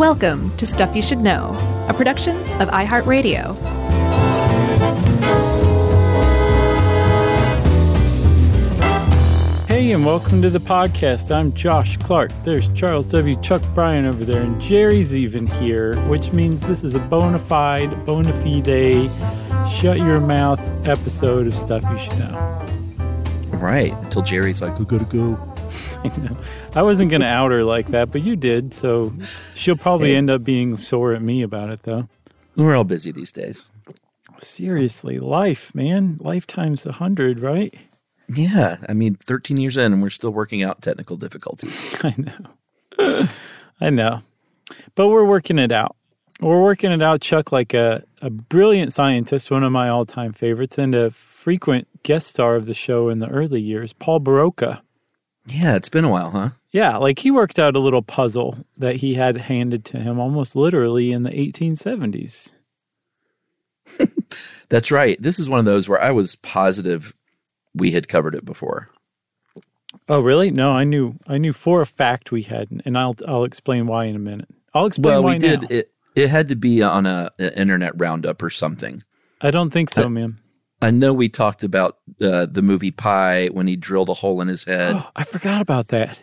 Welcome to Stuff You Should Know, a production of iHeartRadio. Hey, and welcome to the podcast. I'm Josh Clark. There's Charles W. Chuck Bryan over there, and Jerry's even here, which means this is a bona fide, bona fide, shut your mouth episode of Stuff You Should Know. Right. Until Jerry's like, we gotta go. I know. I wasn't going to out her like that, but you did, so she'll probably Hey. end up being sore at me about it, though. We're all busy these days. Seriously, life, man. Lifetime's a hundred, right? Yeah. I mean, 13 years in, and we're still working out technical difficulties. I know. I know. But we're working it out. We're working it out, Chuck, like a, a brilliant scientist, one of my all time favorites, and a frequent guest star of the show in the early years, Paul Broca. Yeah, it's been a while, huh? Yeah, like he worked out a little puzzle that he had handed to him almost literally in the 1870s. That's right. This is one of those where I was positive we had covered it before. Oh, really? No, I knew I knew for a fact we hadn't, and I'll I'll explain why in a minute. I'll explain Well, why we did. now. It, it had to be on a, an internet roundup or something. I don't think so, man. I know we talked about uh, the movie Pi when he drilled a hole in his head. Oh, I forgot about that.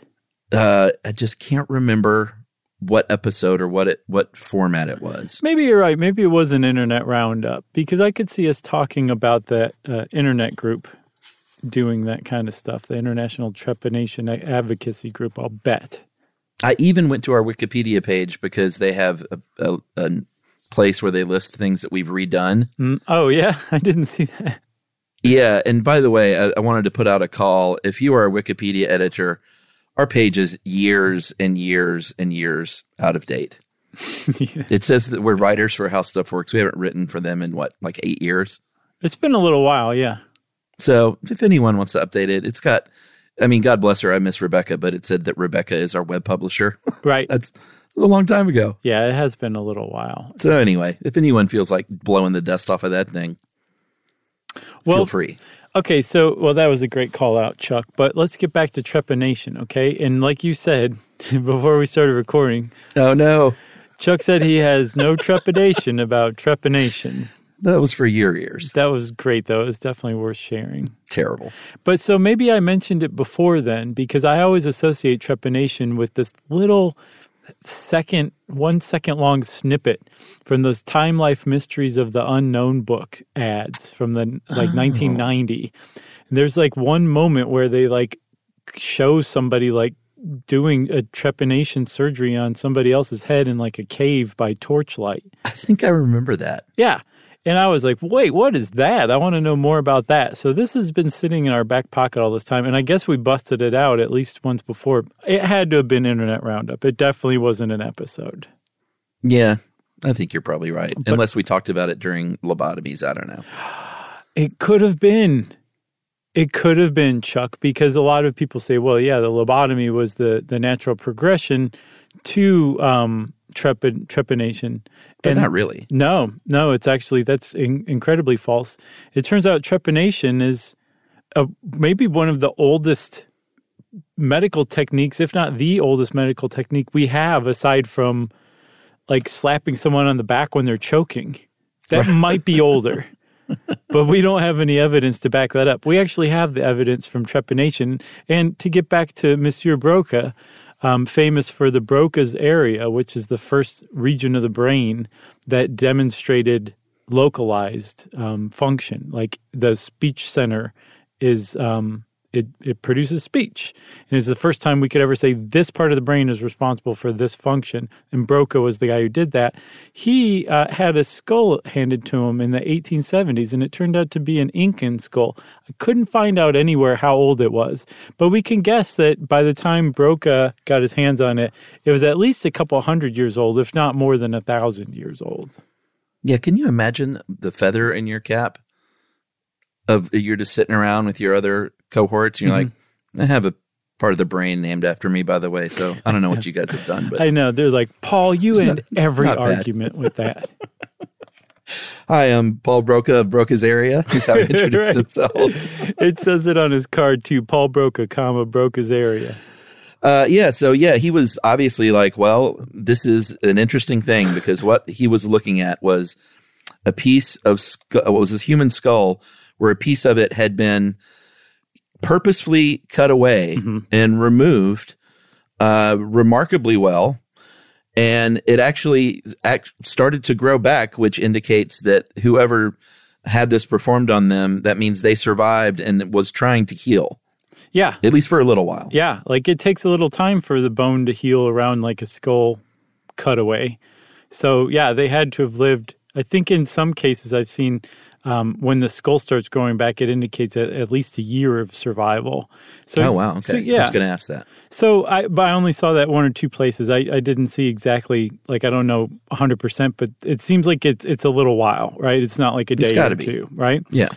uh, I just can't remember what episode or what it what format it was. Maybe you're right. Maybe it was an internet roundup because I could see us talking about that uh, internet group doing that kind of stuff, the International Trepanation Advocacy Group. I'll bet. I even went to our Wikipedia page because they have a, a, a place where they list things that we've redone. Mm, oh yeah, I didn't see that. Yeah, and by the way, I, I wanted to put out a call. If you are a Wikipedia editor, our page is years and years and years out of date. Yeah. It says that we're writers for How Stuff Works. We haven't written for them in what, like eight years. It's been a little while. Yeah. So if anyone wants to update it, it's got. I mean, God bless her. I miss Rebecca, but it said that Rebecca is our web publisher. Right. That's that was a long time ago. Yeah, it has been a little while. So anyway, if anyone feels like blowing the dust off of that thing, Well, feel free. Okay, so well, that was a great call out, Chuck. But let's get back to trepanation, okay? And like you said before we started recording, Oh no, Chuck said he has no trepidation about trepanation. that was for your ears. That was great, though. It was definitely worth sharing. Terrible. But so maybe I mentioned it before then because I always associate trepanation with this little second, one second long snippet from those Time Life Mysteries of the Unknown book ads from the like 1990. And there's like one moment where they like show somebody like doing a trepanation surgery on somebody else's head in like a cave by torchlight. I think I remember that. Yeah. And I was like, wait, what is that? I want to know more about that. So this has been sitting in our back pocket all this time. And I guess we busted it out at least once before. It had to have been Internet Roundup. It definitely wasn't an episode. Yeah, I think you're probably right. Unless we talked about it during lobotomies. I don't know. It could have been. It could have been, Chuck, because a lot of people say, well, yeah, the lobotomy was the, the natural progression to um, trepid, trepanation. But not really. No, no, it's actually that's in, incredibly false. It turns out trepanation is a, maybe one of the oldest medical techniques, if not the oldest medical technique we have, aside from like slapping someone on the back when they're choking. That might be older, but we don't have any evidence to back that up. We actually have the evidence from trepanation. And to get back to Monsieur Broca, um, famous for the Broca's area, which is the first region of the brain that demonstrated localized um, function. Like the speech center is um, it it produces speech, and it's the first time we could ever say this part of the brain is responsible for this function. And Broca was the guy who did that. He uh, had a skull handed to him in the 1870s, and it turned out to be an Incan skull. I couldn't find out anywhere how old it was, but we can guess that by the time Broca got his hands on it, it was at least a couple hundred years old, if not more than a thousand years old. Yeah, can you imagine the feather in your cap? Of you're just sitting around with your other cohorts, and you're like, I have a part of the brain named after me, by the way. So I don't know what you guys have done, but I know they're like Paul. You end every not argument with that. hi, I'm Paul Broca of Broca's area. He's how he introduced Right. himself. it says it on his card too. Paul Broca, comma Broca's area. Uh, yeah, so yeah, he was obviously like, well, this is an interesting thing because what he was looking at was a piece of sc- what was his human skull where a piece of it had been purposefully cut away and removed uh, remarkably well. And it actually act- started to grow back, which indicates that whoever had this performed on them, that means they survived and was trying to heal, Yeah. at least for a little while. Yeah. Like it takes a little time for the bone to heal around like a skull cutaway. So, yeah, they had to have lived. I think in some cases I've seen um, when the skull starts growing back, it indicates at, at least a year of survival. So, Oh, wow. Okay. So, I was going to ask that. So I, but I only saw that one or two places. I, I didn't see exactly, like I don't know 100%, but it seems like it's it's a little while, right? It's not like a day or be. two, right? Yeah.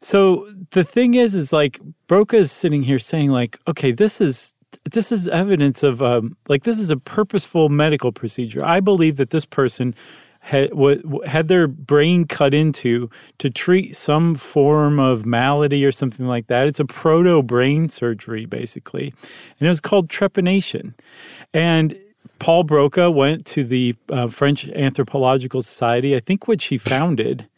So the thing is, is like Broca is sitting here saying, like, okay, this is this is evidence of um, like this is a purposeful medical procedure. I believe that this person had what had their brain cut into to treat some form of malady or something like that. It's a proto brain surgery, basically, and it was called trepanation, and. Paul Broca went to the uh, French Anthropological Society, I think, which he founded,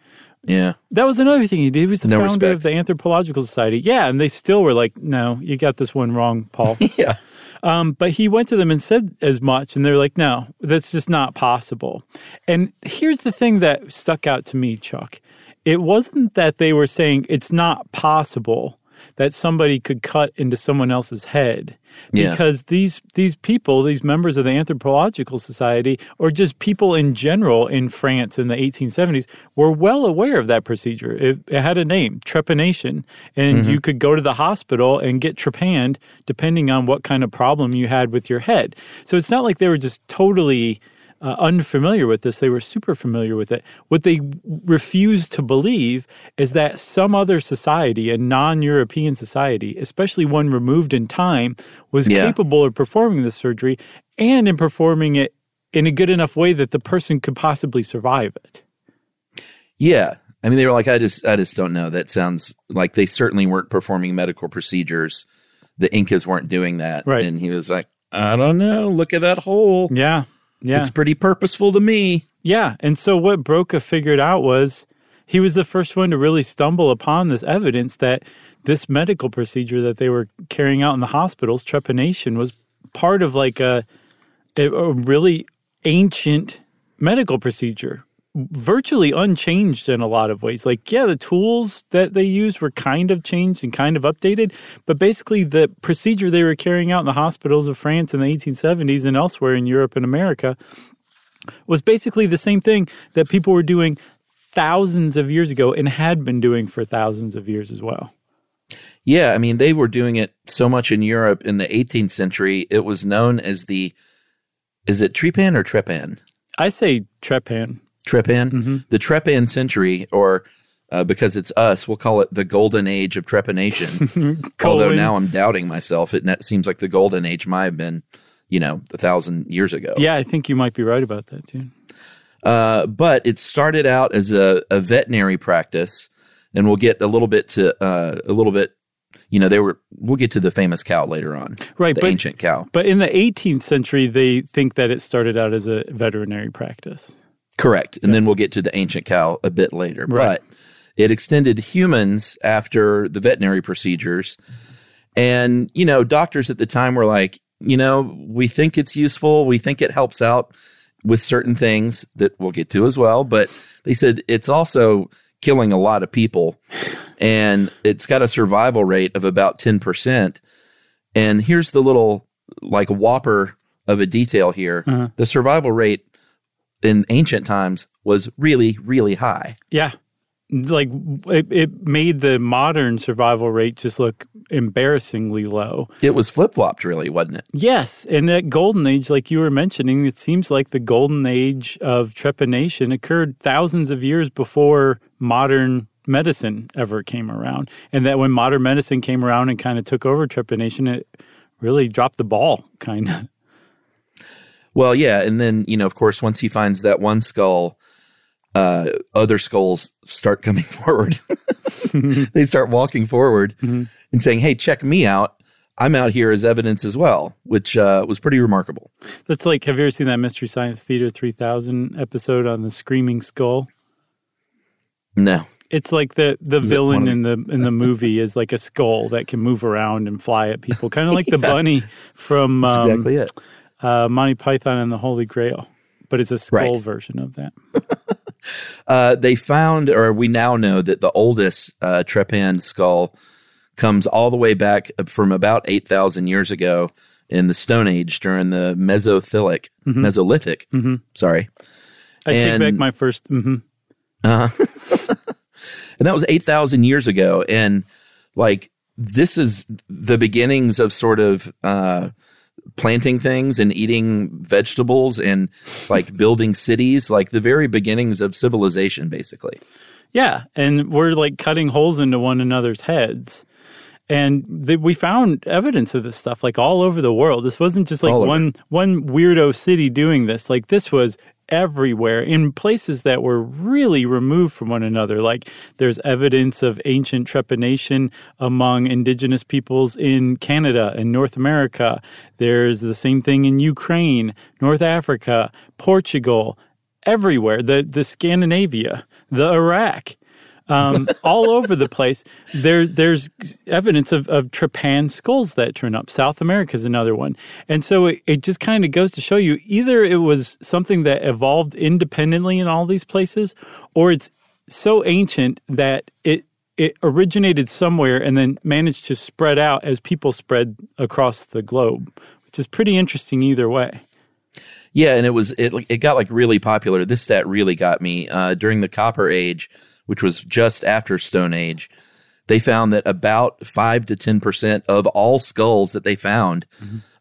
Yeah. that was another thing he did. He was the No founder respect. of the Anthropological Society. Yeah, and they still were like, "No, you got this one wrong, Paul." Yeah. Um, but he went to them and said as much, and they're like, "No, that's just not possible." And here's the thing that stuck out to me, Chuck. It wasn't that they were saying it's not possible that somebody could cut into someone else's head Yeah. because these these people, these members of the Anthropological Society, or just people in general in France in the 1870s, were well aware of that procedure. It, it had a name, trepanation, and mm-hmm. you could go to the hospital and get trepanned depending on what kind of problem you had with your head. So it's not like they were just totally uh, unfamiliar with this. They were super familiar with it. What they refused to believe is that some other society, a non European society, especially one removed in time, was Yeah. capable of performing the surgery and in performing it in a good enough way that the person could possibly survive it. Yeah. I mean, they were like, I just, I just don't know. That sounds like they certainly weren't performing medical procedures. The Incas weren't doing that. Right. And he was like, I don't know. Look at that hole. Yeah. Yeah. It's pretty purposeful to me. Yeah. And so what Broca figured out was he was the first one to really stumble upon this evidence that this medical procedure that they were carrying out in the hospitals, trepanation, was part of like a, a, a really ancient medical procedure, virtually unchanged in a lot of ways. Like, yeah, the tools that they used were kind of changed and kind of updated, but basically the procedure they were carrying out in the hospitals of France in the 1870s and elsewhere in Europe and America was basically the same thing that people were doing thousands of years ago and had been doing for thousands of years as well. Yeah. I mean, they were doing it so much in Europe in the 18th century. It was known as the, is it trepan or trepan? I say trepan. Trepan? Mm-hmm. The trepan century, or uh, because it's us, we'll call it the golden age of trepanation. Although now I'm doubting myself. It seems like the golden age might have been, you know, a thousand years ago. Yeah, I think you might be right about that too. Uh, but it started out as a, a veterinary practice, and we'll get a little bit to uh, a little bit. You know, they were. We'll get to the famous cow later on, Right, The but- ancient cow. But in the 18th century, they think that it started out as a veterinary practice. Correct. And then we'll get to the ancient cow a bit later. Right. But it extended humans after the veterinary procedures. And, you know, doctors at the time were like, you know, we think it's useful. We think it helps out with certain things that we'll get to as well. But they said it's also killing a lot of people and it's got a survival rate of about 10%. And here's the little like whopper of a detail here. Uh-huh. The survival rate in ancient times was really, really high. Yeah. Like it, it made the modern survival rate just look embarrassingly low. It was flip flopped, really, wasn't it? Yes, and that golden age, like you were mentioning, it seems like the golden age of trepanation occurred thousands of years before modern medicine ever came around. And that when modern medicine came around and kind of took over trepanation, it really dropped the ball, kind of. Well, yeah. And then, you know, of course, once he finds that one skull, uh, other skulls start coming forward. they start walking forward and saying, Hey, check me out. I'm out here as evidence as well, which uh, was pretty remarkable. That's like, have you ever seen that Mystery Science Theater 3000 episode on the Screaming Skull? No. It's like the the Is villain in the in the movie is like a skull that can move around and fly at people, kind of like the bunny from That's um, exactly it. Uh, Monty Python and the Holy Grail, but it's a skull Right. version of that. Uh, they found, or we now know that the oldest uh, trepanned skull comes all the way back from about 8,000 years ago in the Stone Age during the Mesothilic, Mesolithic. Sorry. I take And- back my 1st hmm Uh, and that was 8,000 years ago. And like, this is the beginnings of sort of uh, planting things and eating vegetables and like building cities, like the very beginnings of civilization, basically. Yeah, and we're like cutting holes into one another's heads. And we found evidence of this stuff like all over the world. This wasn't just like one one weirdo city doing this. Like this was everywhere in places that were really removed from one another. Like there's evidence of ancient trepanation among indigenous peoples in Canada and North America. There's the same thing in Ukraine, North Africa, Portugal, everywhere. The the Scandinavia, the Iraq um, all over the place. There, there's evidence of, of trepan skulls that turn up. South America is another one, and so it, it just kind of goes to show you either it was something that evolved independently in all these places, or it's so ancient that it it originated somewhere and then managed to spread out as people spread across the globe, which is pretty interesting either way. Yeah, and it was it it got like really popular. This stat really got me uh, during the Copper Age, which was just after Stone Age. They found that about five to ten percent of all skulls that they found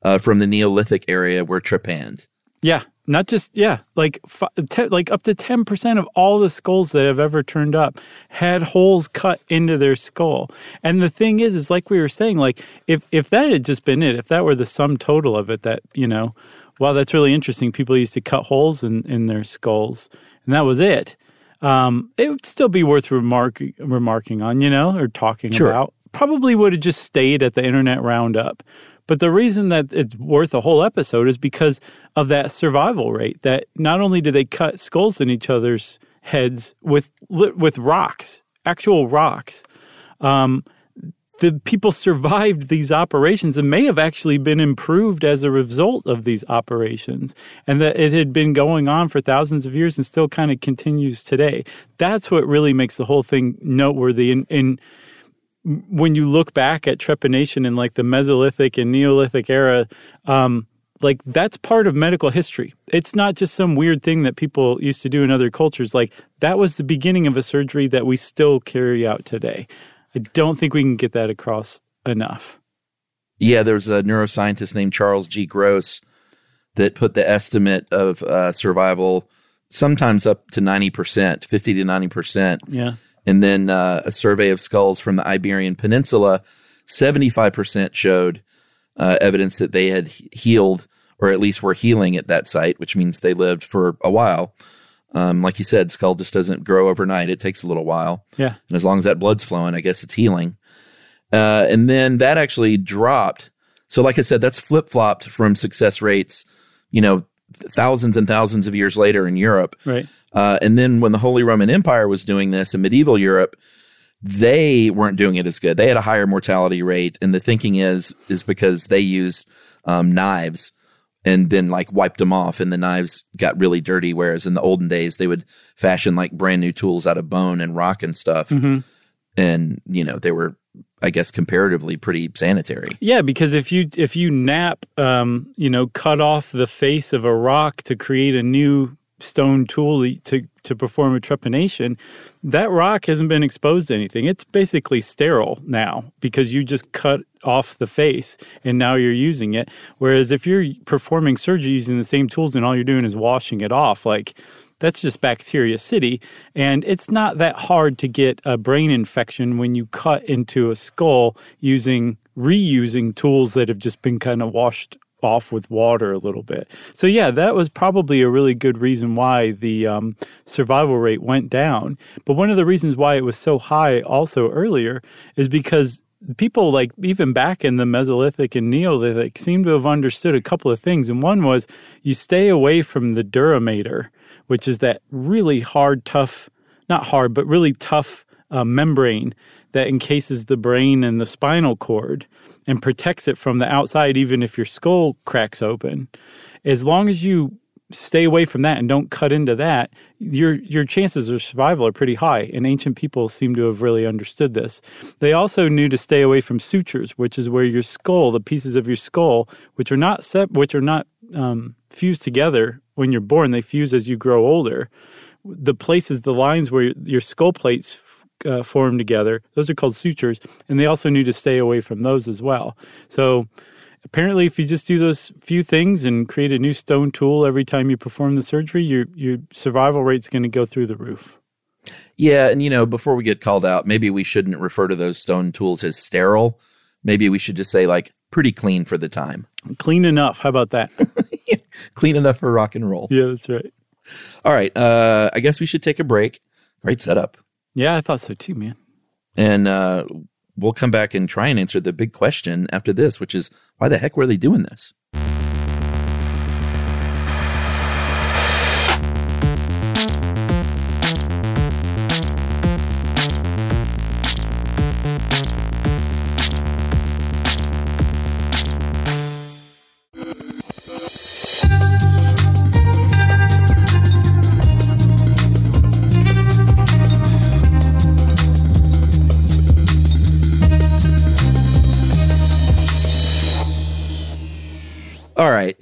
uh, from the Neolithic area were trepanned. Yeah, not just yeah, like fi- te- like up to ten percent of all the skulls that have ever turned up had holes cut into their skull. And the thing is, is like we were saying, like if if that had just been it, if that were the sum total of it, that you know, wow, that's really interesting. People used to cut holes in in their skulls, and that was it. Um, it would still be worth remark remarking on, you know, or talking Sure. about. Probably would have just stayed at the internet roundup. But the reason that it's worth a whole episode is because of that survival rate. That not only do they cut skulls in each other's heads with with rocks, actual rocks, um, the people survived these operations and may have actually been improved as a result of these operations, and that it had been going on for thousands of years and still kind of continues today. That's what really makes the whole thing noteworthy. And, and when you look back at trepanation in like the Mesolithic and Neolithic era, um, like that's part of medical history. It's not just some weird thing that people used to do in other cultures. Like that was the beginning of a surgery that we still carry out today. I don't think we can get that across enough. Yeah, there's a neuroscientist named Charles G. Gross that put the estimate of uh, survival sometimes up to 90%, 50 to 90%. Yeah. And then uh, a survey of skulls from the Iberian Peninsula, 75% showed uh, evidence that they had healed or at least were healing at that site, which means they lived for a while. Um, like you said, skull just doesn't grow overnight. It takes a little while. Yeah. And as long as that blood's flowing, I guess it's healing. Uh, and then that actually dropped. So, like I said, that's flip flopped from success rates, you know, thousands and thousands of years later in Europe. Right. Uh, and then when the Holy Roman Empire was doing this in medieval Europe, they weren't doing it as good. They had a higher mortality rate, and the thinking is is because they used um, knives and then like wiped them off, and the knives got really dirty. Whereas in the olden days, they would fashion like brand new tools out of bone and rock and stuff, and you know they were, I guess, comparatively pretty sanitary. Yeah, because if you if you nap, um, you know, cut off the face of a rock to create a new stone tool to to perform a trepanation, that rock hasn't been exposed to anything. It's basically sterile now because you just cut off the face and now you're using it. Whereas if you're performing surgery using the same tools and all you're doing is washing it off, like that's just bacteria city and it's not that hard to get a brain infection when you cut into a skull using reusing tools that have just been kind of washed off with water a little bit. So yeah that was probably a really good reason why the um, survival rate went down. But one of the reasons why it was so high also earlier is because people like even back in the Mesolithic and Neolithic seem to have understood a couple of things. And one was you stay away from the duramater, which is that really hard, tough, not hard, but really tough uh, membrane that encases the brain and the spinal cord and protects it from the outside, even if your skull cracks open. As long as you stay away from that and don't cut into that, your your chances of survival are pretty high. And ancient people seem to have really understood this. They also knew to stay away from sutures, which is where your skull, the pieces of your skull, which are not set, which are not um, fused together when you're born, they fuse as you grow older. The places, the lines where your skull plates uh, form together, those are called sutures, and they also knew to stay away from those as well. So apparently if you just do those few things and create a new stone tool every time you perform the surgery your your survival rate's going to go through the roof. Yeah and you know before we get called out maybe we shouldn't refer to those stone tools as sterile. Maybe we should just say like pretty clean for the time. Clean enough. How about that? Clean enough for rock and roll. Yeah that's right. All right uh i guess we should take a break. Great setup yeah i thought so too man and uh we'll come back and try and answer the big question after this, which is why the heck were they doing this?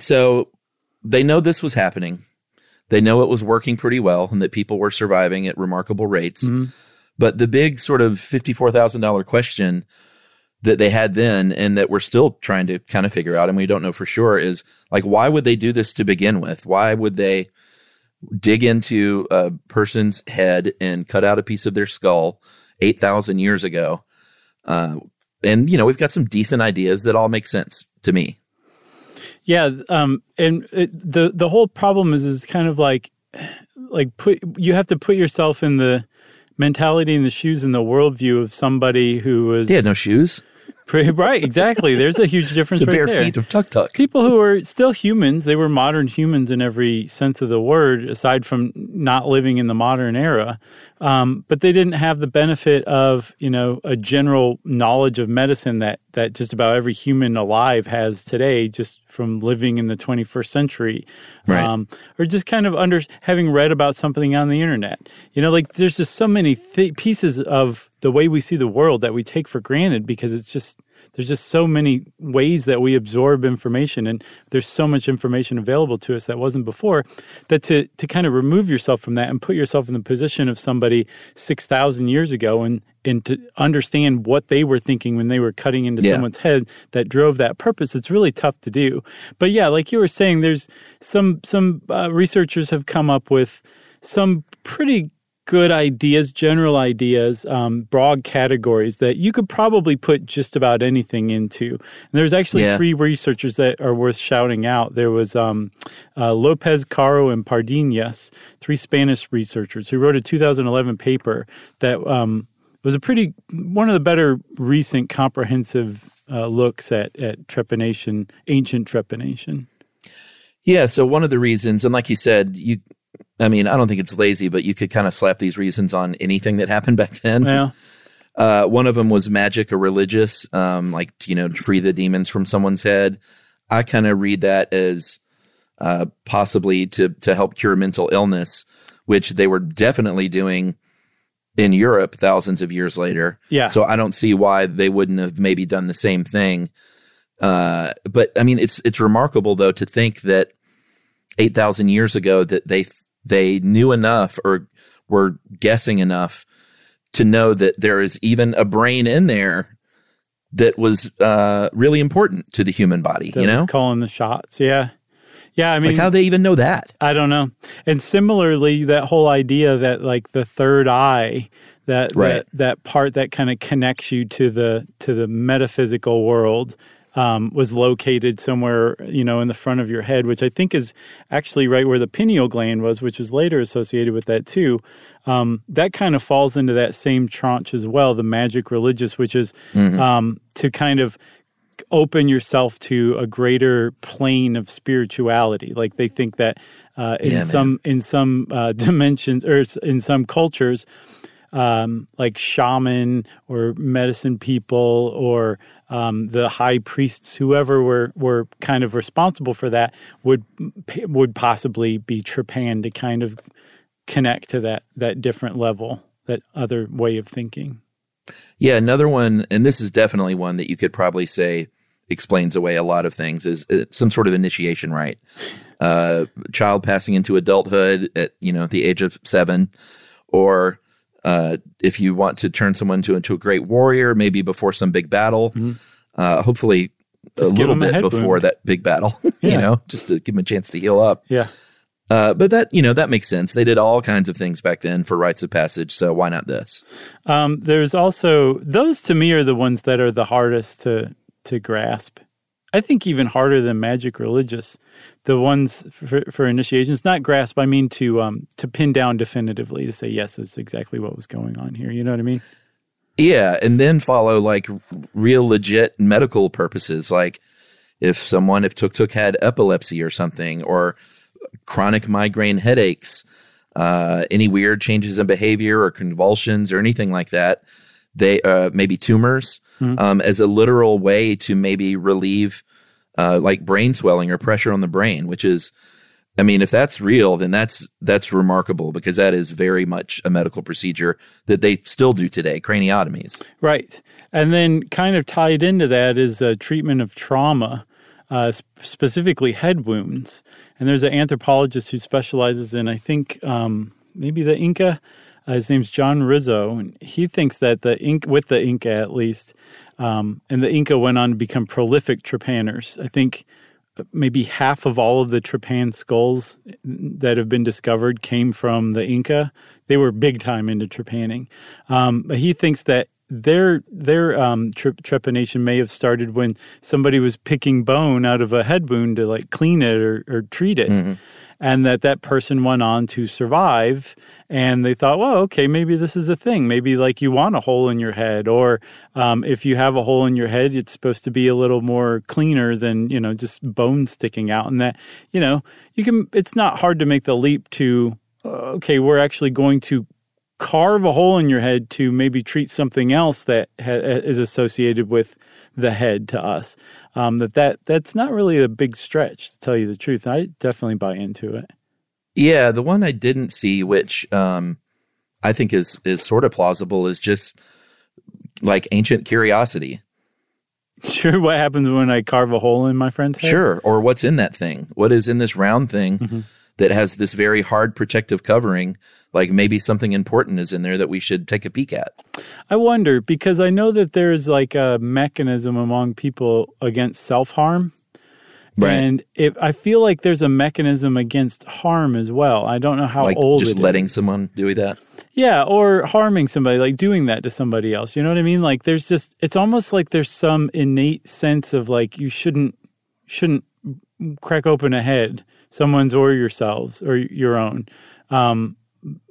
So they know this was happening. They know it was working pretty well and that people were surviving at remarkable rates. Mm-hmm. But the big sort of $54,000 question that they had then and that we're still trying to kind of figure out and we don't know for sure is like, why would they do this to begin with? Why would they dig into a person's head and cut out a piece of their skull 8,000 years ago? Uh, and, you know, we've got some decent ideas that all make sense to me. Yeah, um, and it, the the whole problem is is kind of like like put you have to put yourself in the mentality and the shoes and the worldview of somebody who was they had no shoes right, exactly. There's a huge difference. the right bare there. feet of Tuk Tuk. People who are still humans, they were modern humans in every sense of the word, aside from not living in the modern era. Um, but they didn't have the benefit of you know a general knowledge of medicine that that just about every human alive has today, just from living in the 21st century, right. um, or just kind of under having read about something on the internet. You know, like there's just so many th- pieces of the way we see the world that we take for granted because it's just there's just so many ways that we absorb information and there's so much information available to us that wasn't before that to to kind of remove yourself from that and put yourself in the position of somebody 6000 years ago and and to understand what they were thinking when they were cutting into yeah. someone's head that drove that purpose it's really tough to do but yeah like you were saying there's some some uh, researchers have come up with some pretty good ideas, general ideas, um, broad categories that you could probably put just about anything into. And there's actually yeah. three researchers that are worth shouting out. There was um, uh, Lopez, Caro, and Pardinas, three Spanish researchers who wrote a 2011 paper that um, was a pretty one of the better recent comprehensive uh, looks at at trepanation, ancient trepanation. Yeah, so one of the reasons, and like you said, you I mean, I don't think it's lazy, but you could kind of slap these reasons on anything that happened back then. Yeah. Uh, one of them was magic or religious, um, like, you know, free the demons from someone's head. I kind of read that as uh, possibly to, to help cure mental illness, which they were definitely doing in Europe thousands of years later. Yeah. So I don't see why they wouldn't have maybe done the same thing. Uh, but I mean, it's, it's remarkable though to think that 8,000 years ago that they they knew enough or were guessing enough to know that there is even a brain in there that was uh, really important to the human body. That you know, calling the shots. Yeah, yeah. I mean, like how they even know that? I don't know. And similarly, that whole idea that like the third eye, that right. that, that part that kind of connects you to the to the metaphysical world um, was located somewhere, you know, in the front of your head, which I think is actually right where the pineal gland was, which was later associated with that too. Um, that kind of falls into that same tranche as well, the magic religious, which is Mm-hmm. um, to kind of open yourself to a greater plane of spirituality. Like they think that uh, in Yeah, some in some uh, dimensions or in some cultures, um, like shaman or medicine people or um, the high priests, whoever were were kind of responsible for that, would would possibly be trepanned to kind of connect to that that different level, that other way of thinking. Yeah, another one, and this is definitely one that you could probably say explains away a lot of things, is uh, some sort of initiation rite. Uh, child passing into adulthood at you know the age of seven, or uh, if you want to turn someone to into a great warrior, maybe before some big battle. Uh, hopefully, Mm-hmm. Just a little them a bit before wound. that big battle. Yeah. you know, just to give them a chance to heal up. Yeah. Uh, but that you know that makes sense. They did all kinds of things back then for rites of passage. So why not this? Um, there's also those to me are the ones that are the hardest to to grasp. I think even harder than magic religious. The ones for, for initiations, not grasp. I mean to um, to pin down definitively to say yes, that's exactly what was going on here. You know what I mean? Yeah, and then follow like real legit medical purposes, like if someone if Tuk Tuk had epilepsy or something, or chronic migraine headaches, uh, any weird changes in behavior or convulsions or anything like that, they uh, maybe tumors um, as a literal way to maybe relieve uh, like brain swelling or pressure on the brain, which is. I mean, if that's real, then that's that's remarkable because that is very much a medical procedure that they still do today, craniotomies. Right. And then, kind of tied into that is a treatment of trauma, uh, sp- specifically head wounds. And there's an anthropologist who specializes in, I think, um, maybe the Inca. Uh, his name's John Rizzo, and he thinks that the Inca, with the Inca at least, um, and the Inca went on to become prolific trepanners. I think maybe half of all of the trepan skulls that have been discovered came from the Inca. They were big time into trepanning. Um, but he thinks that their their um, tre- trepanation may have started when somebody was picking bone out of a head wound to like clean it or, or treat it. And that that person went on to survive, and they thought, well, okay, maybe this is a thing. Maybe like you want a hole in your head, or um, if you have a hole in your head, it's supposed to be a little more cleaner than you know just bone sticking out. And that you know you can. It's not hard to make the leap to uh, okay, we're actually going to carve a hole in your head to maybe treat something else that ha- is associated with the head to us. Um, that that that's not really a big stretch to tell you the truth. I definitely buy into it. Yeah, the one I didn't see, which um, I think is is sort of plausible, is just like ancient curiosity. Sure, what happens when I carve a hole in my friend's head? Sure, or what's in that thing? What is in this round thing that has this very hard protective covering? Like maybe something important is in there that we should take a peek at. I wonder because I know that there's like a mechanism among people against self harm. Right. And if I feel like there's a mechanism against harm as well. I don't know how Like old just letting is. someone do that. Yeah, or harming somebody, like doing that to somebody else. You know what I mean? Like there's just it's almost like there's some innate sense of like you shouldn't shouldn't crack open a head, someone's or yourselves or your own. Um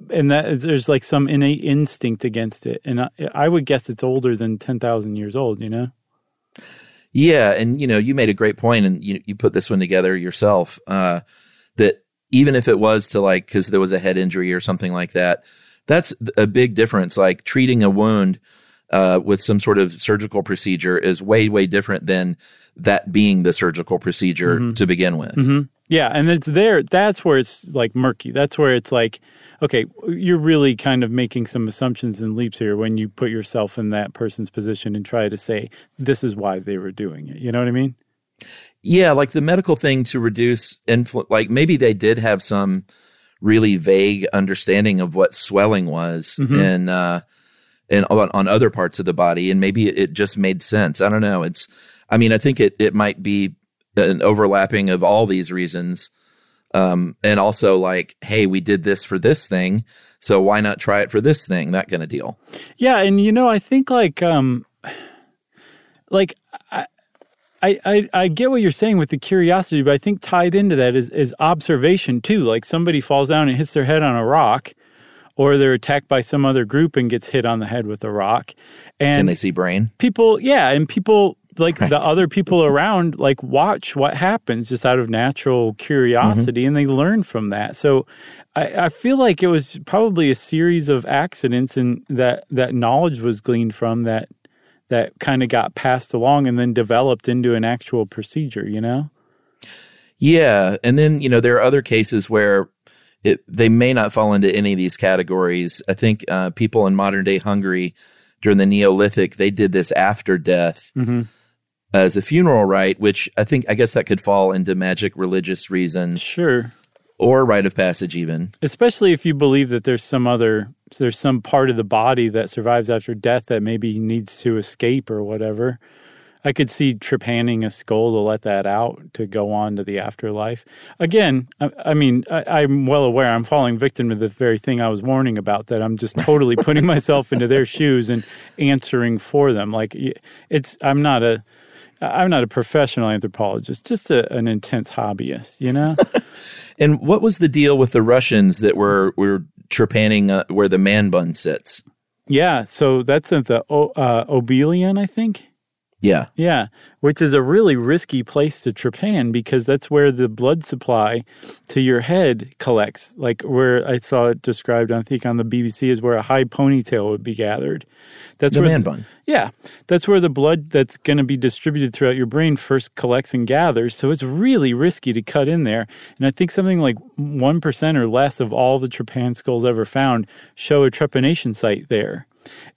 and that there's like some innate instinct against it. And I, I would guess it's older than 10,000 years old, you know? Yeah, and you know, you made a great point, and you you put this one together yourself. Uh, that even if it was to like because there was a head injury or something like that, that's a big difference. Like treating a wound uh, with some sort of surgical procedure is way way different than that being the surgical procedure to begin with. Yeah, and it's there. That's where it's like murky. That's where it's like, okay, you're really kind of making some assumptions and leaps here when you put yourself in that person's position and try to say this is why they were doing it. You know what I mean? Yeah, like the medical thing to reduce influ- like maybe they did have some really vague understanding of what swelling was and uh and on, on other parts of the body and maybe it, it just made sense. I don't know. It's I mean, I think it it might be an overlapping of all these reasons. Um and also like, hey, we did this for this thing, so why not try it for this thing? That kind of deal. Yeah, and you know, I think like um like I, I, I, I get what you're saying with the curiosity, but I think tied into that is, is observation too. Like somebody falls down and hits their head on a rock, or they're attacked by some other group and gets hit on the head with a rock. And, And they see brain. people, yeah, and people like the other people around like watch what happens just out of natural curiosity and they learn from that. So I, I feel like it was probably a series of accidents and that that knowledge was gleaned from that that kind of got passed along and then developed into an actual procedure, you know? Yeah, and then you know there are other cases where it they may not fall into any of these categories. I think uh, people in modern day Hungary during the Neolithic they did this after death as a funeral rite, which I think I guess that could fall into magic religious reasons Sure. or rite of passage even. Especially if you believe that there's some other there's some part of the body that survives after death that maybe needs to escape or whatever. I could see trepanning a skull to let that out to go on to the afterlife. Again, I, I mean, I, I'm well aware I'm falling victim to the very thing I was warning about. That I'm just totally putting myself into their shoes and answering for them. Like it's, I'm not a, I'm not a professional anthropologist, just a, an intense hobbyist. You know. And what was the deal with the Russians that were were trepanning uh, where the man bun sits? Yeah, so that's at the o, uh, obelion, I think. Yeah, Yeah, which is a really risky place to trepan because that's where the blood supply to your head collects. Like where I saw it described, I think on the BBC, is where a high ponytail would be gathered. That's the where man bun. Yeah, that's where the blood that's going to be distributed throughout your brain first collects and gathers. So it's really risky to cut in there. And I think something like 1% or less of all the trepan skulls ever found show a trepanation site there.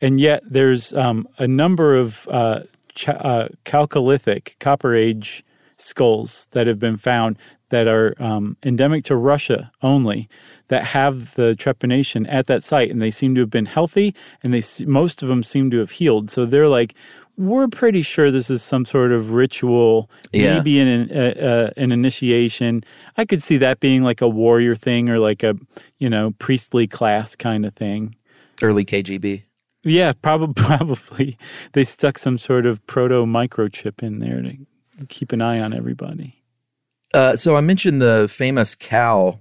And yet there's um, a number of uh, ch- uh, Chalcolithic, Copper Age skulls that have been found that are um, endemic to Russia only that have the trepanation at that site, and they seem to have been healthy, and they most of them seem to have healed. So they're like, we're pretty sure this is some sort of ritual, Yeah. maybe an uh, uh, an initiation. I could see that being like a warrior thing or like a you know priestly class kind of thing. Early KGB. Yeah, probably. Probably they stuck some sort of proto microchip in there to keep an eye on everybody. Uh, so I mentioned the famous cow.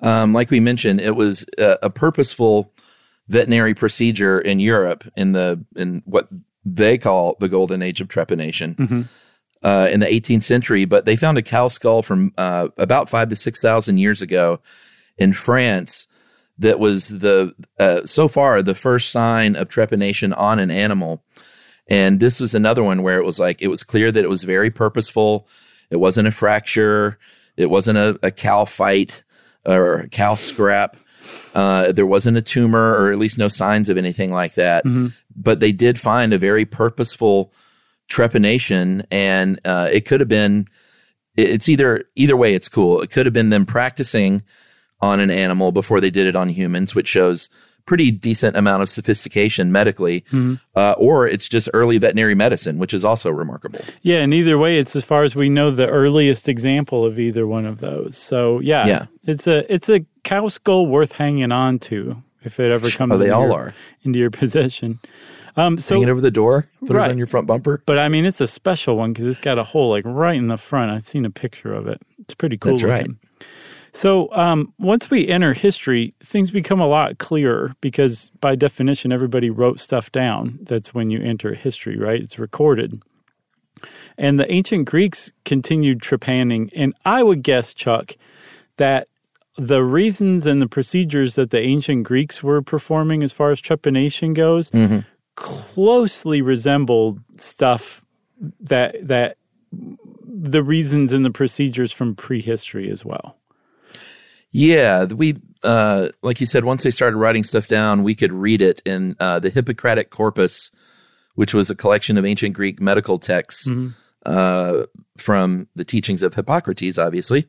Um, like we mentioned, it was a, a purposeful veterinary procedure in Europe in the in what they call the golden age of trepanation uh, in the 18th century. But they found a cow skull from uh, about five to six thousand years ago in France that was the uh, so far the first sign of trepanation on an animal. And this was another one where it was like it was clear that it was very purposeful. It wasn't a fracture. It wasn't a, a cow fight or a cow scrap. Uh, there wasn't a tumor, or at least no signs of anything like that. But they did find a very purposeful trepanation, and uh, it could have been. It's either either way. It's cool. It could have been them practicing on an animal before they did it on humans, which shows pretty decent amount of sophistication medically, uh, or it's just early veterinary medicine, which is also remarkable. Yeah, and either way, it's as far as we know the earliest example of either one of those. So yeah, Yeah. it's a it's a cow skull worth hanging on to if it ever comes. Oh, they into all your, are. into your possession. Um, so Hang it over the door, put Right. it on your front bumper. But I mean, it's a special one because it's got a hole like right in the front. I've seen a picture of it. It's pretty cool That's right. So um, once we enter history, things become a lot clearer because by definition, everybody wrote stuff down. That's when you enter history, right? It's recorded. And the ancient Greeks continued trepanning. And I would guess, Chuck, that the reasons and the procedures that the ancient Greeks were performing as far as trepanation goes closely resembled stuff that that the reasons and the procedures from prehistory as well. Yeah, we uh, like you said. Once they started writing stuff down, we could read it in uh, the Hippocratic Corpus, which was a collection of ancient Greek medical texts uh, from the teachings of Hippocrates. Obviously,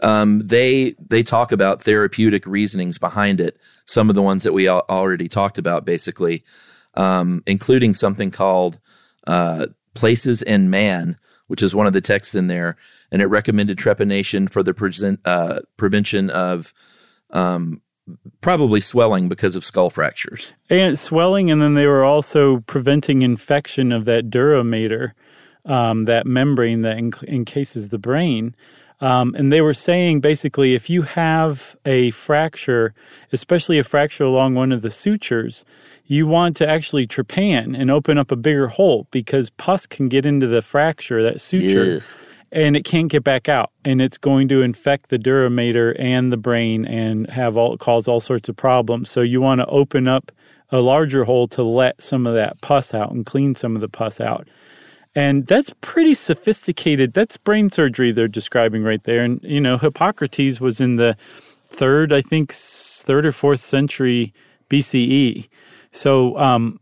um, they they talk about therapeutic reasonings behind it. Some of the ones that we al- already talked about, basically, um, including something called uh, "Places in Man." Which is one of the texts in there, and it recommended trepanation for the present, uh, prevention of um, probably swelling because of skull fractures. And swelling, and then they were also preventing infection of that duramater um, that membrane that enc- encases the brain. Um, and they were saying basically if you have a fracture, especially a fracture along one of the sutures, you want to actually trepan and open up a bigger hole because pus can get into the fracture, that suture, Ugh. and it can't get back out. And it's going to infect the dura mater and the brain and have all cause all sorts of problems. So you want to open up a larger hole to let some of that pus out and clean some of the pus out. And that's pretty sophisticated. That's brain surgery they're describing right there. And, you know, Hippocrates was in the third, I think, third or fourth century BCE. So, um,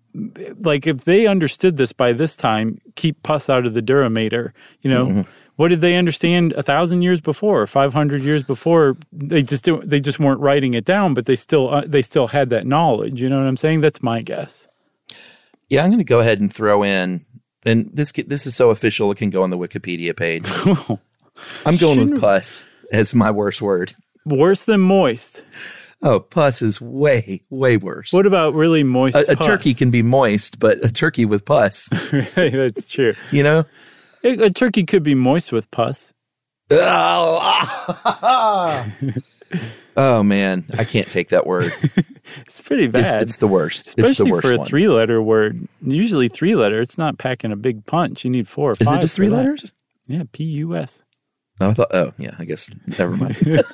like, if they understood this by this time, keep pus out of the dura mater, you know, what did they understand a thousand years before, five hundred years before? They just do, they just weren't writing it down, but they still uh, they still had that knowledge. You know what I'm saying? That's my guess. Yeah, I'm going to go ahead and throw in, and this this is so official it can go on the Wikipedia page. I'm going with Shouldn't- pus as my worst word. Worse than moist. Oh, pus is way way worse. What about really moist? a, a turkey can be moist, but a turkey with pus, That's true. you know. A, a turkey could be moist with pus. Oh, oh man, I can't take that word. It's pretty bad, it's the worst. it's the especially worst for a three-letter word. Usually, three-letter. It's not packing a big punch. You need four or Is it just three letters? Yeah, P U S. I thought. Oh, yeah. I guess never mind.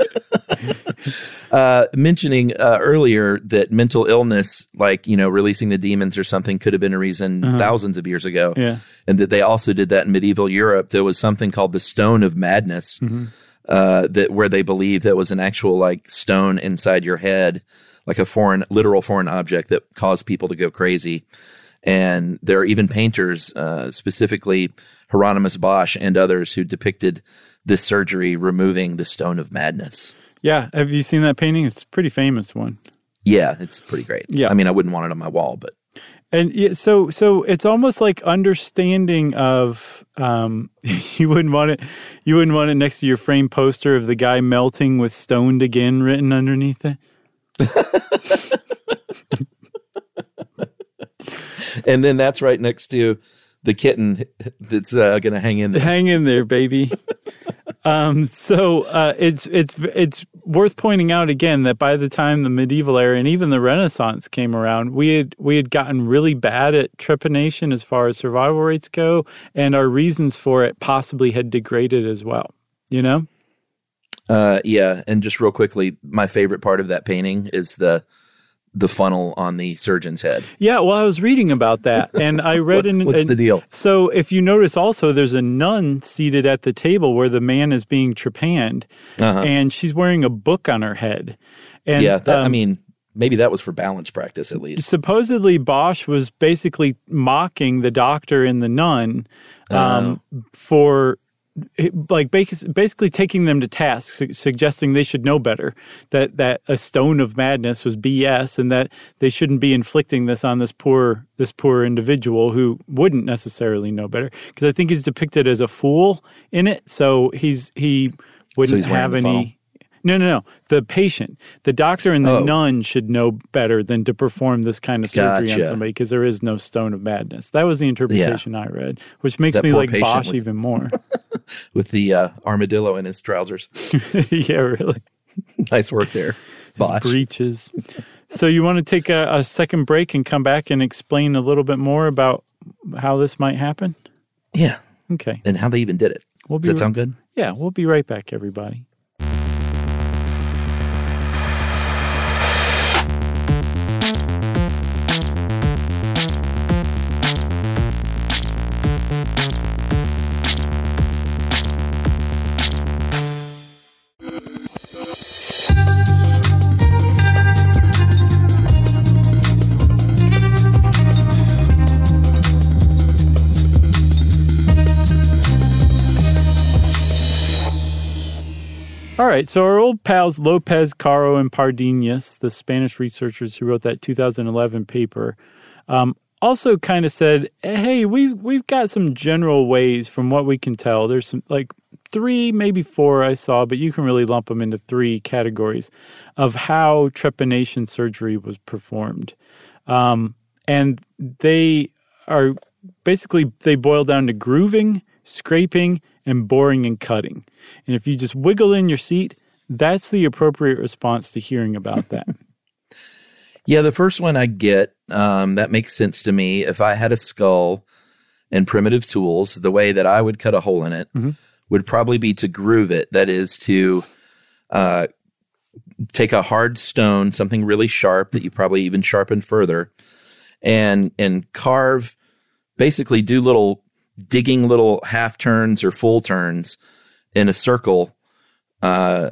uh, mentioning uh, earlier that mental illness, like you know, releasing the demons or something, could have been a reason thousands of years ago. Uh-huh. Yeah. and that they also did that in medieval Europe. There was something called the Stone of Madness, Mm-hmm. uh, that where they believed that was an actual like stone inside your head, like a foreign, literal foreign object that caused people to go crazy. And there are even painters, uh, specifically Hieronymus Bosch and others, who depicted this surgery removing the Stone of Madness. Yeah. Have you seen that painting? It's a pretty famous one. Yeah, it's pretty great. Yeah. I mean, I wouldn't want it on my wall, but And so, so it's almost like understanding of um, you wouldn't want it. You wouldn't want it next to your frame poster of the guy melting with "stoned again" written underneath it. and then that's right next to the kitten that's uh, going to hang in there. Hang in there, baby. um, so uh, it's it's it's worth pointing out again that by the time the medieval era and even the Renaissance came around, we had we had gotten really bad at trepanation as far as survival rates go, and our reasons for it possibly had degraded as well. You know. Uh, yeah, and just real quickly, my favorite part of that painting is the the funnel on the surgeon's head. Yeah, well, I was reading about that, and I read in. What's the deal? So, if you notice, also there's a nun seated at the table where the man is being trepanned, Uh-huh. and she's wearing a book on her head. And yeah, that, I um, mean, maybe that was for balance practice at least. supposedly Bosch was basically mocking the doctor and the nun um, for like basically taking them to task, su- suggesting they should know better that that a stone of madness was BS and that they shouldn't be inflicting this on this poor this poor individual who wouldn't necessarily know better because I think he's depicted as a fool in it, so he's he wouldn't he's have any. No, no, no. The patient, the doctor, and the Oh. nun should know better than to perform this kind of surgery on somebody because there is no stone of madness. That was the interpretation I read, which makes That me like Bosch even more. With the uh, armadillo in his trousers. yeah, really. nice work there, Bosch. Breaches. so you want to take a, a second break and come back and explain a little bit more about how this might happen? Yeah, Okay. and how they even did it. We'll Does that sound good? Yeah, we'll be right back, everybody. Right, so our old pals Lopez, Caro, and Pardinas, the Spanish researchers who wrote that 2011 paper, um, also kind of said, "Hey, we've we've got some general ways from what we can tell. There's some like three, maybe four I saw, but you can really lump them into three categories of how trepanation surgery was performed, um, and they are basically they boil down to grooving, scraping, and boring and cutting. And if you just wiggle in your seat, that's the appropriate response to hearing about that. Yeah, the first one I get, um, that makes sense to me. If I had a skull and primitive tools, the way that I would cut a hole in it would probably be to groove it. That is to uh, take a hard stone, something really sharp that you probably even sharpen further, and and carve, basically do little digging little half turns or full turns in a circle. Uh,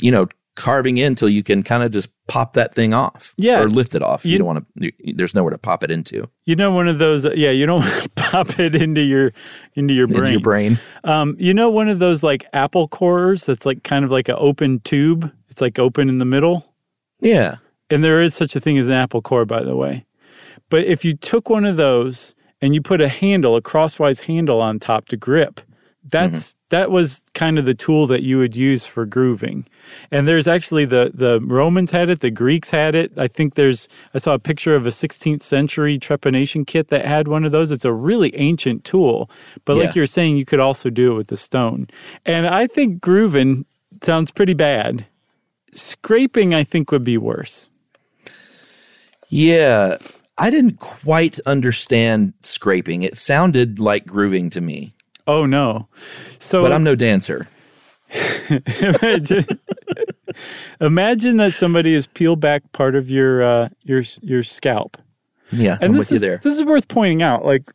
you know, carving in till you can kind of just pop that thing off, Yeah. or lift it off. You, You- don't want to. There's nowhere to pop it into You know, one of those. Yeah, you don't pop it into your into your brain. into your brain. Um, you know, one of those like apple cores that's like kind of like an open tube. It's like open in the middle. Yeah, And there is such a thing as an apple core, by the way. But if you took one of those and you put a handle, a crosswise handle on top to grip, that's mm-hmm. that was kind of the tool that you would use for grooving. And there's actually the the Romans had it, the Greeks had it. I think there's I saw a picture of a 16th century trepanation kit that had one of those. It's a really ancient tool, but Yeah. like you're saying, you could also do it with a stone. And I think grooving sounds pretty bad. Scraping, I think, would be worse. yeah. I didn't quite understand scraping. It sounded like grooving to me, Oh no! So but I'm no dancer. imagine, imagine that somebody has peeled back part of your uh, your your scalp, Yeah, and I'm this with you is there. this is worth pointing out. Like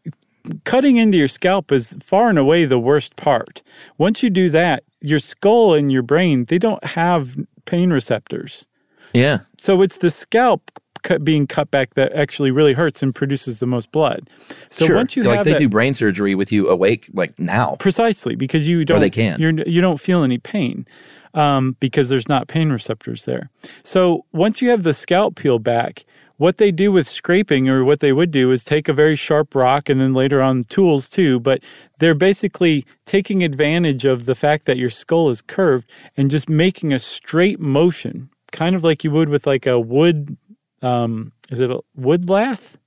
cutting into your scalp is far and away the worst part. Once you do that, your skull and your brain they don't have pain receptors, Yeah, so it's the scalp cut, being cut back that actually really hurts and produces the most blood. So sure. once you like they that, do brain surgery with you awake, like now. precisely because you don't they can. You're, you don't feel any pain um, because there's not pain receptors there. So once you have the scalp peeled back, what they do with scraping or what they would do is take a very sharp rock and then later on tools too, but they're basically taking advantage of the fact that your skull is curved and just making a straight motion, kind of like you would with like a wood. Um, is it a wood lath?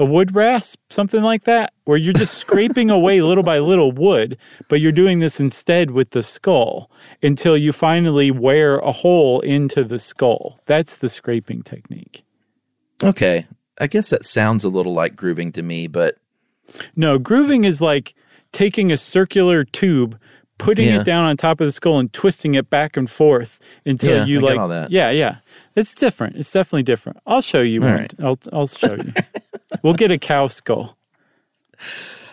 a wood rasp, something like that, where you're just scraping away little by little wood, but you're doing this instead with the skull until you finally wear a hole into the skull. That's the scraping technique. Okay, I guess that sounds a little like grooving to me, but No, grooving is like taking a circular tube, putting Yeah. it down on top of the skull and twisting it back and forth until Yeah, you I like. Yeah, yeah. It's different. It's definitely different. I'll show you All one. right. I'll I'll show you. we'll get a cow skull.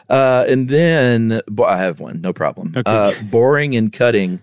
Uh, and then bo- I have one, no problem. Okay. Uh, boring and cutting.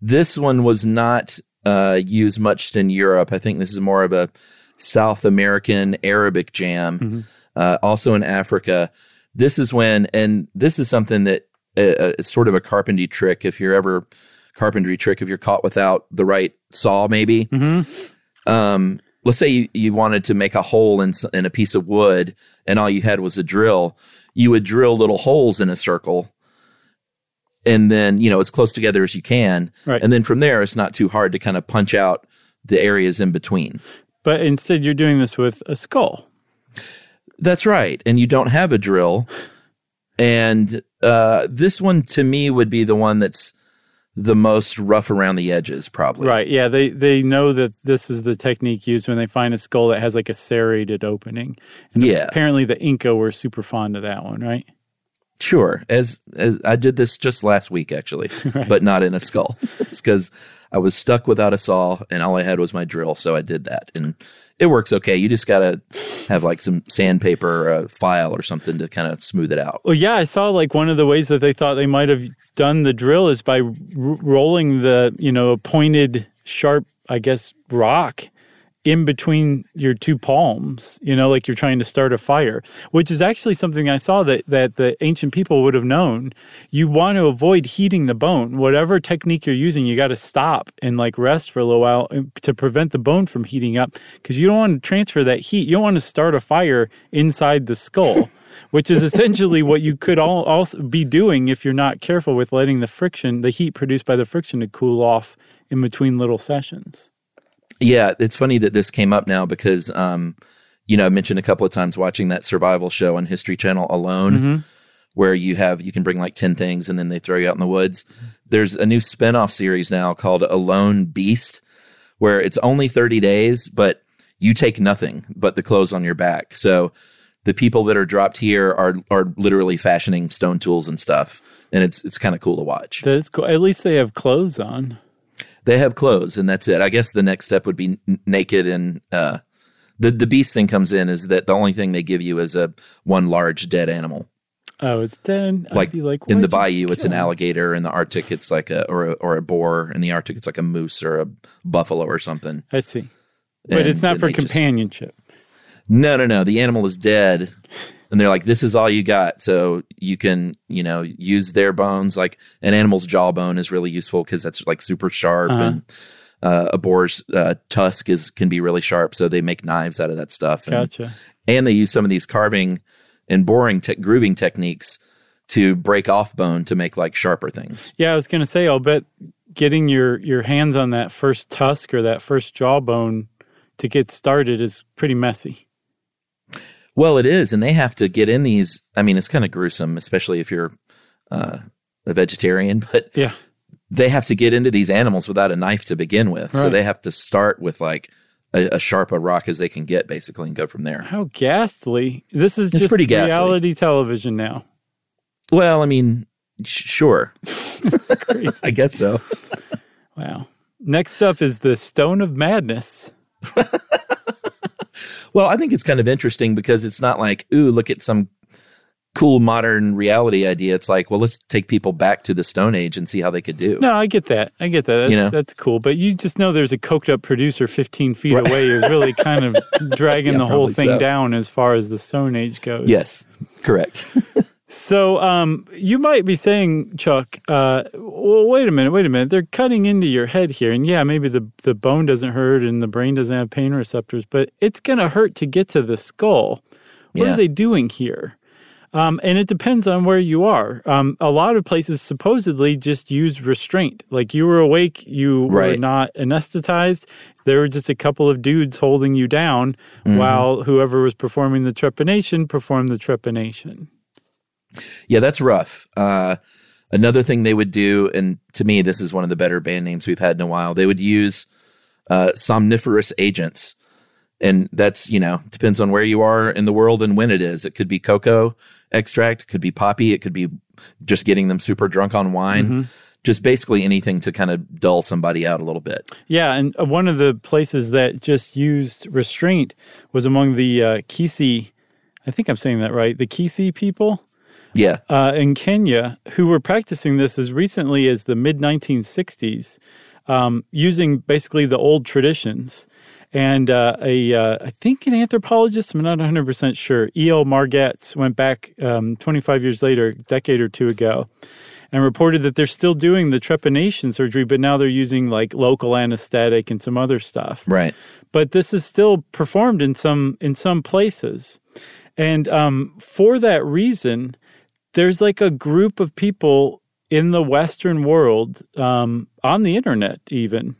This one was not uh, used much in Europe. I think this is more of a South American Arabic jam. Mm-hmm. Uh, also in Africa. This is when, and this is something that uh, uh, is sort of a carpentry trick. If you're ever carpentry trick, if you're caught without the right saw, maybe. Mm-hmm. Um, let's say you, you wanted to make a hole in, in a piece of wood, and all you had was a drill. You would drill little holes in a circle and then you know as close together as you can. Right. and then from there it's not too hard to kind of punch out the areas in between. But instead you're doing this with a skull. that's right. And you don't have a drill. And uh, this one to me would be the one that's the most rough around the edges probably Right. Yeah. They they know that this is the technique used when they find a skull that has like a serrated opening. And Yeah. Apparently the Inca were super fond of that one, right? Sure. As as I did this just last week actually, but not in a skull. it's because I was stuck without a saw and all I had was my drill, so I did that, and it works okay. You just gotta have like some sandpaper or a file or something to kind of smooth it out. Well, yeah, I saw like one of the ways that they thought they might have done the drill is by r- rolling the, you know, a pointed, sharp, I guess, rock in between your two palms, you know, like you're trying to start a fire, which is actually something I saw that, that the ancient people would have known. You want to avoid heating the bone. Whatever technique you're using, you got to stop and like rest for a little while uh, to prevent the bone from heating up because you don't want to transfer that heat. You don't want to start a fire inside the skull. which is essentially what you could all also be doing if you're not careful with letting the friction, the heat produced by the friction, to cool off in between little sessions. Yeah, it's funny that this came up now because um, you know, I mentioned a couple of times watching that survival show on History Channel alone, where you have, you can bring like 10 things and then they throw you out in the woods. There's a new spin-off series now called Alone Beast, where it's only 30 days, but you take nothing but the clothes on your back. So the people that are dropped here are, are literally fashioning stone tools and stuff. And it's, it's kind of cool to watch. That's cool. At least they have clothes on. They have clothes, and that's it. I guess the next step would be n- naked, and uh, the the beast thing comes in is that the only thing they give you is a one large dead animal. Oh, it's dead. I'd Like, be like in the bayou, it's an alligator. In the Arctic, it's like a or a, or a boar. In the Arctic, it's like a moose or a buffalo or something. I see. But And it's not for just- companionship. No, no, no. The animal is dead. And they're like, this is all you got. So you can, you know, use their bones. Like an animal's jawbone is really useful because that's like super sharp. Uh-huh. And uh, a boar's uh, tusk is can be really sharp. So they make knives out of that stuff. And, Gotcha. and they use some of these carving and boring, te- grooving techniques to break off bone to make like sharper things. Yeah, I was going to say, I'll bet getting your, your hands on that first tusk or that first jawbone to get started is pretty messy. Well, it is, and they have to get in these. I mean, it's kind of gruesome, especially if you're uh, a vegetarian, but Yeah. they have to get into these animals without a knife to begin with. So they have to start with like a, a sharp a rock as they can get, basically, and go from there. How ghastly. This is It's just pretty ghastly. reality television now. Well, I mean, sh- sure. I guess so. wow. Next up is the Stone of Madness. Well, I think it's kind of interesting because it's not like, ooh, look at some cool modern reality idea. It's like, well, let's take people back to the Stone Age and see how they could do. No, I get that. I get that. That's, You know? that's cool. But you just know there's a coked up producer 15 feet away who's really kind of dragging Yeah, the whole thing so. down as far as the Stone Age goes. Yes, correct. So um, you might be saying, Chuck, uh, well, wait a minute, wait a minute. They're cutting into your head here. And yeah, maybe the, the bone doesn't hurt and the brain doesn't have pain receptors, but it's going to hurt to get to the skull. What Yeah. are they doing here? Um, and it depends on where you are. Um, a lot of places supposedly just use restraint. Like you were awake, you were not anesthetized. There were just a couple of dudes holding you down Mm-hmm. while whoever was performing the trepanation performed the trepanation. Yeah, that's rough. Uh, another thing they would do, and to me, this is one of the better band names we've had in a while. They would use uh, somniferous agents, and that's you know depends on where you are in the world and when it is. It could be coca extract, it could be poppy, it could be just getting them super drunk on wine. Just basically anything to kind of dull somebody out a little bit. Yeah, and uh, one of the places that just used restraint was among the uh, Kisii. I think I'm saying that right. The Kisii people Yeah, uh, in Kenya who were practicing this as recently as the mid 1960s, um, using basically the old traditions. And uh, a, uh, I think an anthropologist, I'm not 100% sure, E.L. Margetts went back um, 25 years later, a decade or two ago, and reported that they're still doing the trepanation surgery, but now they're using like local anesthetic and some other stuff right. but this is still performed in some in some places and um, for that reason there's like a group of people in the western world um, on the internet even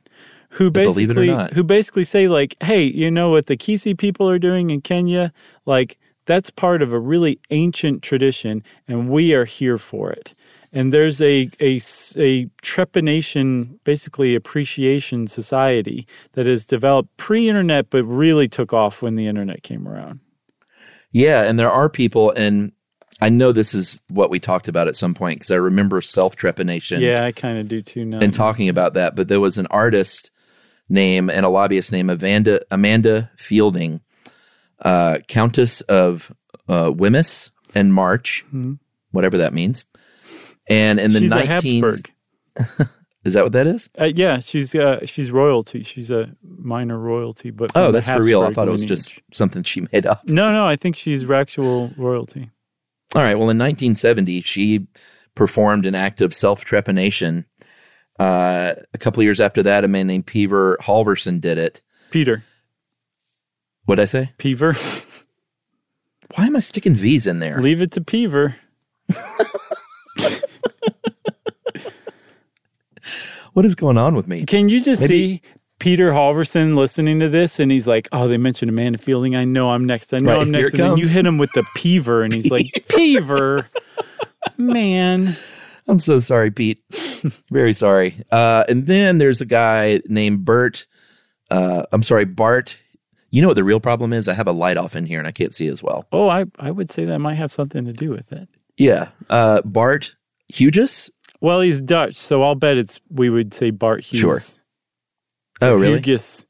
who believe it or basically who basically say like hey you know what the Kisii people are doing in kenya? Like that's part of a really ancient tradition and we are here for it. And there's a a, a trepanation, basically appreciation society that has developed pre-internet, but really took off when the internet came around. Yeah, and there are people, and I know this is what we talked about at some point because I remember self trepanation. Yeah, I kind of do too now. and talking about that, but there was an artist name and a lobbyist named Amanda Amanda Feilding, uh, Countess of uh, Wemyss and March, whatever that means. And in the 19 is that what that is? Uh, yeah, she's uh, she's royalty. She's a minor royalty, but Oh, that's for real. I thought it was just something she made up. No, no, I think she's actual royalty. All right. Well, in 1970, she performed an act of self trepanation. Uh, a couple of years after that, a man named Pever Halvorson did it. Peter What'd I say? Peaver, Why am I sticking V's in there? leave it to Peaver. What is going on with me? Can you just Maybe- see Peter Halvorson listening to this and he's like, Oh, they mentioned Amanda Feilding. I know I'm next. I know Right, I'm next. And then you hit him with the peaver and he's like, Peaver. Man. I'm so sorry, Pete. Very sorry. Uh, and then there's a guy named Bert. Uh, I'm sorry, Bart. You know what the real problem is? I have a light off in here and I can't see as well. Oh, I, I would say that might have something to do with it. Yeah. Uh, Bart Huges? Well, he's Dutch, so I'll bet it's we would say Bart Huges. Sure. Oh, really? Huges.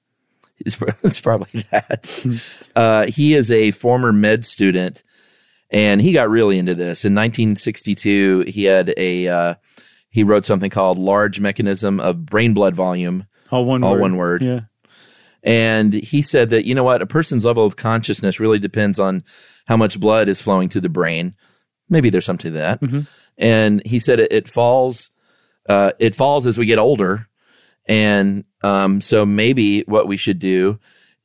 It's, it's probably that. uh, he is a former med student, and he got really into this. In 1962, he had a uh, he wrote something called "Large Mechanism of Brain Blood Volume," All one All word. one word. Yeah. and he said that you know what, a person's level of consciousness really depends on how much blood is flowing to the brain. Maybe there's something to that. And he said it, it falls, uh, it falls as we get older, and um, so maybe what we should do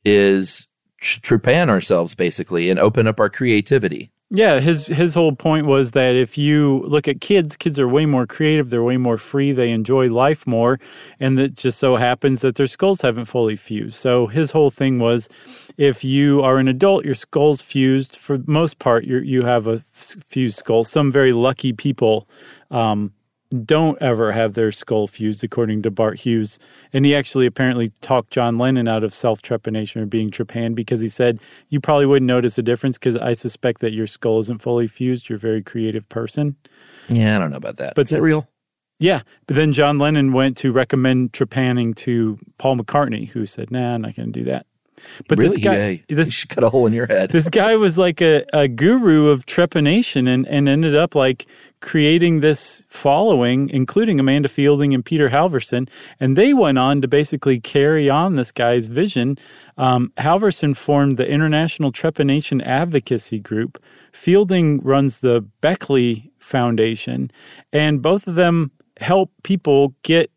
is tr- trepan ourselves basically and open up our creativity. Yeah, his his whole point was that if you look at kids, kids are way more creative, they're way more free, they enjoy life more, and it just so happens that their skulls haven't fully fused. So his whole thing was if you are an adult, your skull's fused. For the most part, you you have a fused skull. Some very lucky people um, don't ever have their skull fused, according to Bart Huges. And he actually apparently talked John Lennon out of self trepanation or being trepanned because he said, You probably wouldn't notice a difference because I suspect that your skull isn't fully fused. You're a very creative person. Yeah, I don't know about that. But is that real? Yeah. But then John Lennon went to recommend trepanning to Paul McCartney, who said, Nah, I'm not going to do that. But really? this guy, yeah, this you should cut a hole in your head. this guy was like a, a guru of trepanation and, and ended up like creating this following, including Amanda Feilding and Peter Halvorson. And they went on to basically carry on this guy's vision. Um, Halvorson formed the International Trepanation Advocacy Group. Feilding runs the Beckley Foundation. And both of them help people get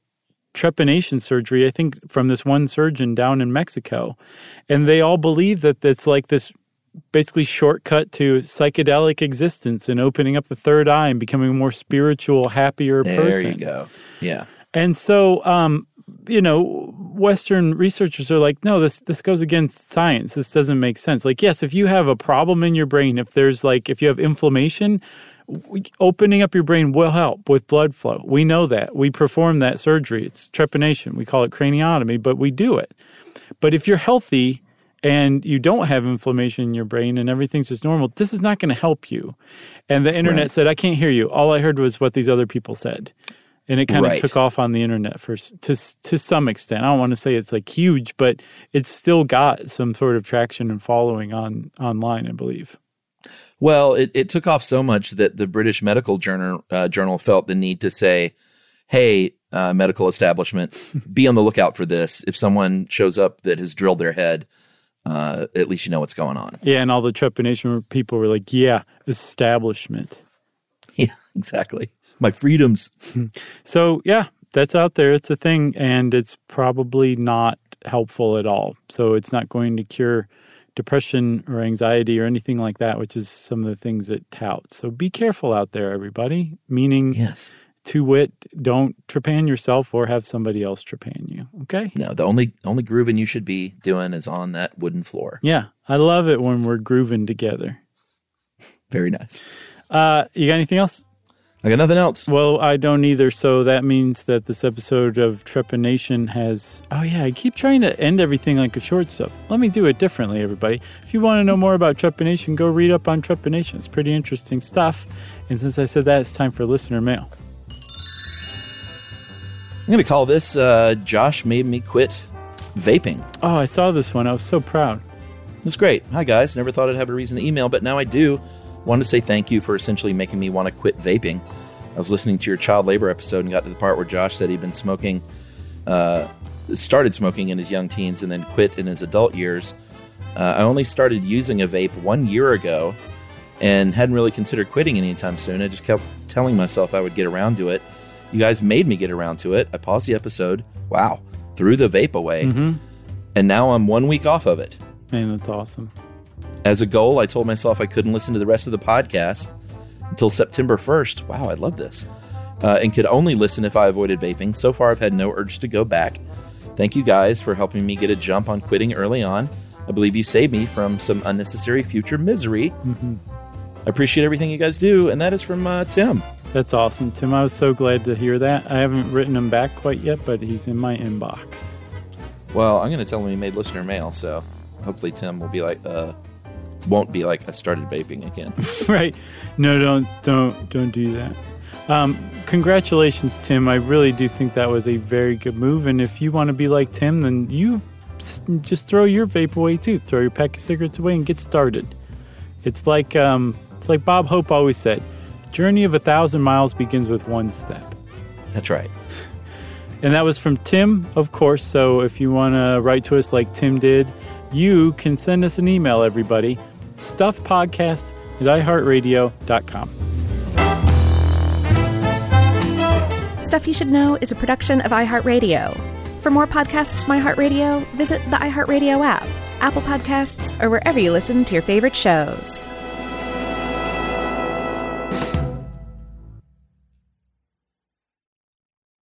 trepanation surgery, I think, from this one surgeon down in Mexico. And they all believe that it's like this basically shortcut to psychedelic existence and opening up the third eye and becoming a more spiritual, happier there person. There you go. Yeah. And so, um, you know, Western researchers are like, no, this this goes against science. This doesn't make sense. Like, yes, if you have a problem in your brain, if there's like, if you have inflammation, opening up your brain will help with blood flow. We know that. We perform that surgery. It's trepanation. We call it craniotomy, but we do it. But if you're healthy and you don't have inflammation in your brain and everything's just normal, this is not going to help you. And the internet Right. said, I can't hear you. All I heard was what these other people said. And it kind Right. of took off on the internet for to to some extent. I don't want to say it's like huge, but it's still got some sort of traction and following on online, I believe. Well, it, it took off so much that the British Medical Journal uh, Journal felt the need to say, "Hey, uh, medical establishment, be on the lookout for this. If someone shows up that has drilled their head, uh, at least you know what's going on." Yeah, and all the trepanation people were like, "Yeah, establishment." Yeah, exactly. My freedoms. So yeah, that's out there. It's a thing, and it's probably not helpful at all. So it's not going to cure depression or anxiety or anything like that, which is some of the things it touts. So be careful out there, everybody. Meaning, Yes. To wit, don't trepan yourself or have somebody else trepan you. Okay. No, the only only grooving you should be doing is on that wooden floor. Yeah, I love it when we're grooving together. Very nice. Uh, you got anything else? I got nothing else. Well, I don't either. So that means that this episode of Trepanation has. Oh, yeah, I keep trying to end everything like a short stuff. Let me do it differently, everybody. If you want to know more about Trepanation, go read up on Trepanation. It's pretty interesting stuff. And since I said that, it's time for listener mail. I'm going to call this uh, "Josh made me quit vaping." Oh, I saw this one. I was so proud. It's great. Hi, guys. Never thought I'd have a reason to email, but now I do. Wanted to say thank you for essentially making me want to quit vaping. I was listening to your child labor episode and got to the part where Josh said he'd been smoking, uh, started smoking in his young teens and then quit in his adult years. Uh, I only started using a vape one year ago and hadn't really considered quitting anytime soon. I just kept telling myself I would get around to it. You guys made me get around to it. I paused the episode. Wow. Threw the vape away. And now I'm one week off of it. Man, that's awesome. As a goal, I told myself I couldn't listen to the rest of the podcast until September 1st. Wow, I love this. Uh, and could only listen if I avoided vaping. So far, I've had no urge to go back. Thank you guys for helping me get a jump on quitting early on. I believe you saved me from some unnecessary future misery. I appreciate everything you guys do, and that is from uh, Tim. That's awesome, Tim. I was so glad to hear that. I haven't written him back quite yet, but he's in my inbox. Well, I'm going to tell him he made listener mail, so hopefully Tim will be like, uh, won't be like, I started vaping again. right? No, don't, don't, don't do that. Um, congratulations, Tim. I really do think that was a very good move. And if you want to be like Tim, then you just throw your vape away too. Throw your pack of cigarettes away and get started. It's like um, it's like Bob Hope always said: "Journey of a thousand miles begins with one step." That's right. And that was from Tim, of course. So if you want to write to us like Tim did, you can send us an email, everybody. Stuffpodcast at iHeartRadio.com. Stuff You Should Know is a production of iHeartRadio. For more podcasts, iHeartRadio, visit the iHeartRadio app, Apple Podcasts, or wherever you listen to your favorite shows.